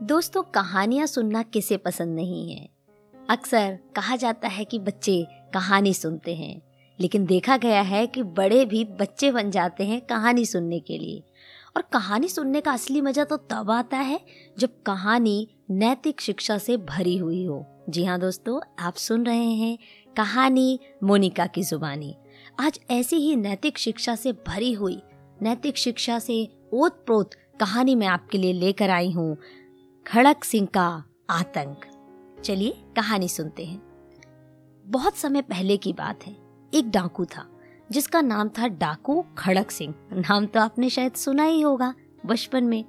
दोस्तों, कहानियाँ सुनना किसे पसंद नहीं है? अक्सर कहा जाता है कि बच्चे कहानी सुनते हैं, लेकिन देखा गया है कि बड़े भी बच्चे बन जाते हैं कहानी सुनने के लिए। और कहानी सुनने का असली मज़ा तो तब आता है जब कहानी नैतिक शिक्षा से भरी हुई हो। जी हाँ दोस्तों, आप सुन रहे हैं कहानी मोनिका की जुबानी। आज ऐसी ही नैतिक शिक्षा से भरी हुई, नैतिक शिक्षा से ओत प्रोत कहानी मैं आपके लिए लेकर आई हूँ। खड़क सिंह का आतंक। चलिए कहानी सुनते हैं। बहुत समय पहले की बात है। एक डाकू था, जिसका नाम था डाकू खड़क सिंह। नाम तो आपने शायद सुना ही होगा, बचपन में।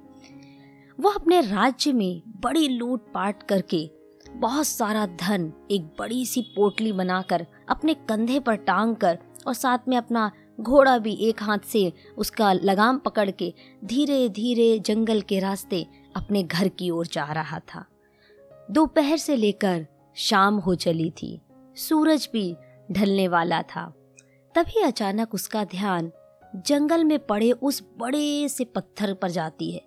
वो अपने राज्य में बड़ी लूट पाट करके बहुत सारा धन, एक बड़ी सी पोटली बनाकर, अपने कंधे पर टांग कर और साथ में अपना घोड़ा भी एक हाथ से उसका लगाम पकड़ के धीरे धीरे जंगल के रास्ते अपने घर की ओर जा रहा था। दोपहर से लेकर शाम हो चली थी। सूरज भी ढलने वाला था। तभी अचानक उसका ध्यान जंगल में पड़े उस बड़े से पत्थर पर जाती है।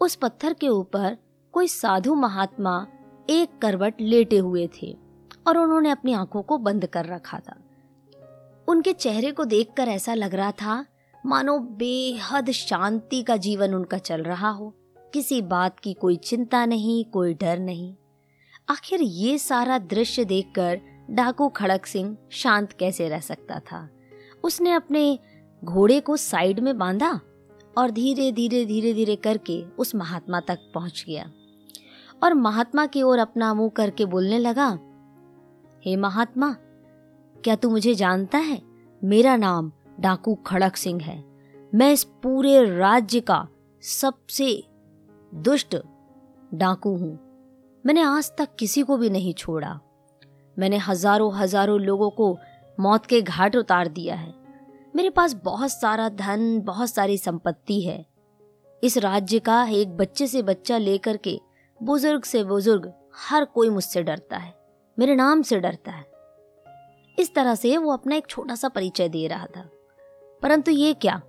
उस पत्थर के ऊपर कोई साधु महात्मा एक करवट लेटे हुए थे और उन्होंने अपनी आँखों को बंद कर रखा था। उनके चेहरे को देखकर ऐसा लग रहा था, मानो बेहद शांति का जीवन उनका चल रहा हो। किसी बात की कोई चिंता नहीं, कोई डर नहीं। आखिर ये सारा दृश्य देखकर डाकू खड़क सिंह शांत कैसे रह सकता था? उसने अपने घोड़े को साइड में बांधा और धीरे धीरे धीरे धीरे करके उस महात्मा तक पहुँच गया। और महात्मा की ओर अपना मुँह करके बोलने लगा, हे महात्मा, क्या तू मुझे जानता है? मेरा नाम डाकू खड़क सिंह है। मैं इस पूरे राज्य का सबसे दुष्ट, डाकू हूँ। मैंने आज तक किसी को भी नहीं छोड़ा। मैंने हज़ारों हज़ारों लोगों को मौत के घाट उतार दिया है। मेरे पास बहुत सारा धन, बहुत सारी संपत्ति है। इस राज्य का एक बच्चे से बच्चा लेकर के बुज़ुर्ग से बुज़ुर्ग हर कोई मुझसे डरता है। मेरे नाम से डरता है। इस तरह से वो अपना एक छोटा सा परिचय दे रहा था। परंतु ये क्या?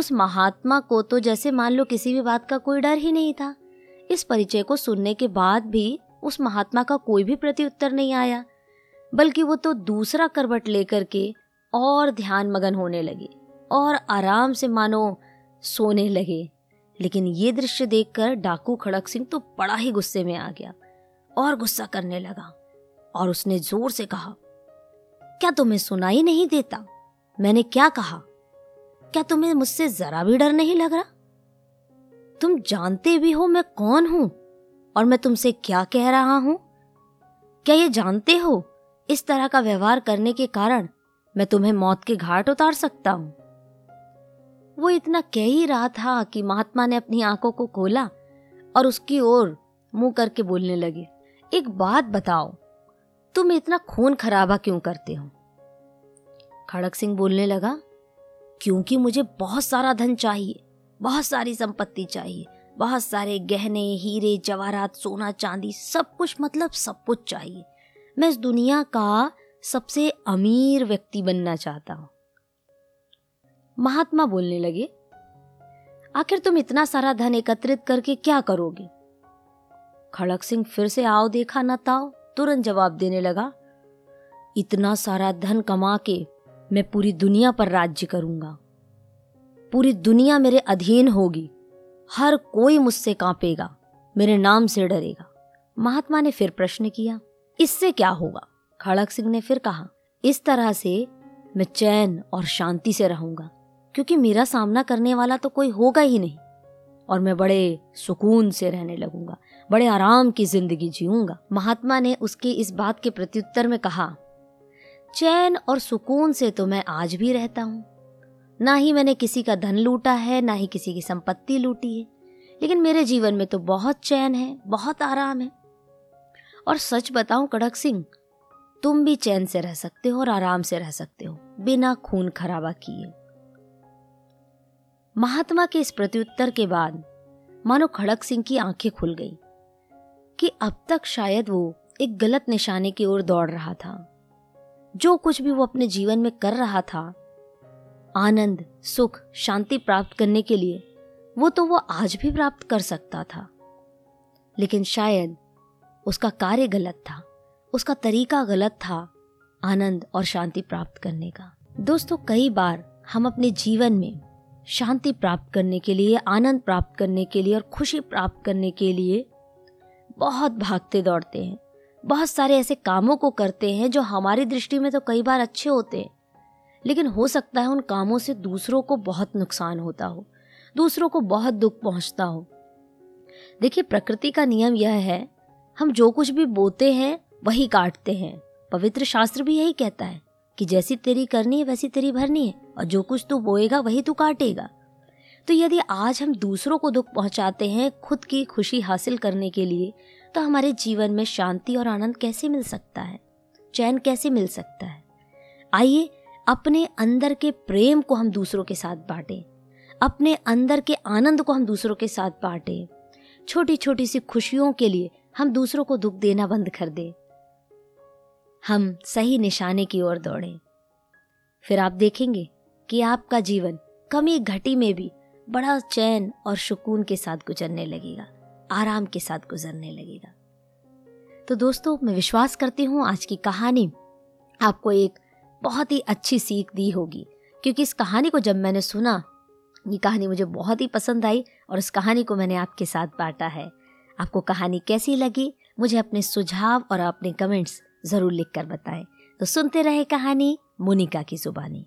उस महात्मा को तो जैसे मान लो किसी भी बात का कोई डर ही नहीं था। इस परिचय को सुनने के बाद भी उस महात्मा का कोई भी प्रत्युत्तर नहीं आया, बल्कि वो तो दूसरा करवट लेकर के और ध्यान मगन होने लगे और आराम से मानो सोने लगे। लेकिन ये दृश्य देखकर डाकू खड़क सिंह तो बड़ा ही गुस्से में आ गया और गुस्सा करने लगा और उसने ज़ोर से कहा, क्या तुम्हें सुनाई नहीं देता? मैंने क्या कहा? क्या तुम्हें मुझसे जरा भी डर नहीं लग रहा? तुम जानते भी हो मैं कौन हूँ और मैं तुमसे क्या कह रहा हूँ? क्या ये जानते हो इस तरह का व्यवहार करने के कारण मैं तुम्हें मौत के घाट उतार सकता हूँ? वो इतना कह ही रहा था कि महात्मा ने अपनी आँखों को खोला और उसकी ओर मुँह करके बोलने लगे, एक बात बताओ, तुम इतना खून खराबा क्यों करते हो? खड़क सिंह बोलने लगा क्योंकि मुझे बहुत सारा धन चाहिए, बहुत सारी संपत्ति चाहिए, बहुत सारे गहने, हीरे, जवाहरात, सोना, चांदी, सब कुछ मतलब सब कुछ चाहिए। मैं इस दुनिया का सबसे अमीर व्यक्ति बनना चाहता हूँ। महात्मा बोलने लगे, आखिर तुम इतना सारा धन एकत्रित करके क्या करोगे? खड़क सिंह फिर से आओ देखा न ताओ, तुरंत जवाब देने लगा, इतना सारा धन कमा के मैं पूरी दुनिया पर राज्य करूँगा। पूरी दुनिया मेरे अधीन होगी। हर कोई मुझसे कांपेगा, मेरे नाम से डरेगा। महात्मा ने फिर प्रश्न किया, इससे क्या होगा? खड़क सिंह ने फिर कहा, इस तरह से मैं चैन और शांति से रहूँगा, क्योंकि मेरा सामना करने वाला तो कोई होगा ही नहीं, और मैं बड़े सुकून से रहने लगूँगा, बड़े आराम की ज़िंदगी जीऊँगा। महात्मा ने उसकी इस बात के प्रत्युत्तर में कहा चैन और सुकून से तो मैं आज भी रहता हूँ। ना ही मैंने किसी का धन लूटा है, ना ही किसी की संपत्ति लूटी है। लेकिन मेरे जीवन में तो बहुत चैन है, बहुत आराम है। और सच बताऊँ, कड़क सिंह, तुम भी चैन से रह सकते हो और आराम से रह सकते हो, बिना खून खराबा किए। महात्मा के इस प्रत्युत्तर के बाद, मानो खड़क सिंह की आँखें खुल गई, कि अब तक शायद वो एक गलत निशाने की ओर दौड़ रहा था। जो कुछ भी वो अपने जीवन में कर रहा था, आनंद, सुख, शांति प्राप्त करने के लिए, वो तो वो आज भी प्राप्त कर सकता था। लेकिन शायद उसका कार्य गलत था, उसका तरीका गलत था आनंद और शांति प्राप्त करने का। दोस्तों, कई बार हम अपने जीवन में शांति प्राप्त करने के लिए, आनंद प्राप्त करने के लिए और खुशी प्राप्त करने के लिए बहुत भागते दौड़ते हैं। बहुत सारे ऐसे कामों को करते हैं जो हमारी दृष्टि में तो कई बार अच्छे होते हैं। लेकिन हो सकता है उन कामों से दूसरों को बहुत नुकसान होता हो, दूसरों को बहुत दुख पहुँचता हो। देखिए, प्रकृति का नियम यह है, हम जो कुछ भी बोते हैं, वही काटते हैं। पवित्र शास्त्र भी यही कहता है कि जैसी तेरी करनी है, वैसी तेरी भरनी है, और जो कुछ तू बोएगा, वही तू काटेगा। तो यदि आज हम दूसरों को दुख पहुंचाते हैं खुद की खुशी हासिल करने के लिए तो हमारे जीवन में शांति और आनंद कैसे मिल सकता है? चैन कैसे मिल सकता है? आइए, अपने अंदर के प्रेम को हम दूसरों के साथ बांटें। अपने अंदर के आनंद को हम दूसरों के साथ बांटें। छोटी छोटी सी खुशियों के लिए हम दूसरों को दुख देना बंद कर दें। हम सही निशाने की ओर दौड़ें। फिर आप देखेंगे कि आपका जीवन कमी घटी में भी बड़ा चैन और सुकून के साथ गुजरने लगेगा। आराम के साथ गुजरने लगेगा। तो दोस्तों, मैं विश्वास करती हूँ आज की कहानी आपको एक बहुत ही अच्छी सीख दी होगी। क्योंकि इस कहानी को जब मैंने सुना, ये कहानी मुझे बहुत ही पसंद आई और इस कहानी को मैंने आपके साथ बांटा है। आपको कहानी कैसी लगी, मुझे अपने सुझाव और अपने कमेंट्स ज़रूर लिख कर बताएँ। तो सुनते रहे कहानी मोनिका की जुबानी।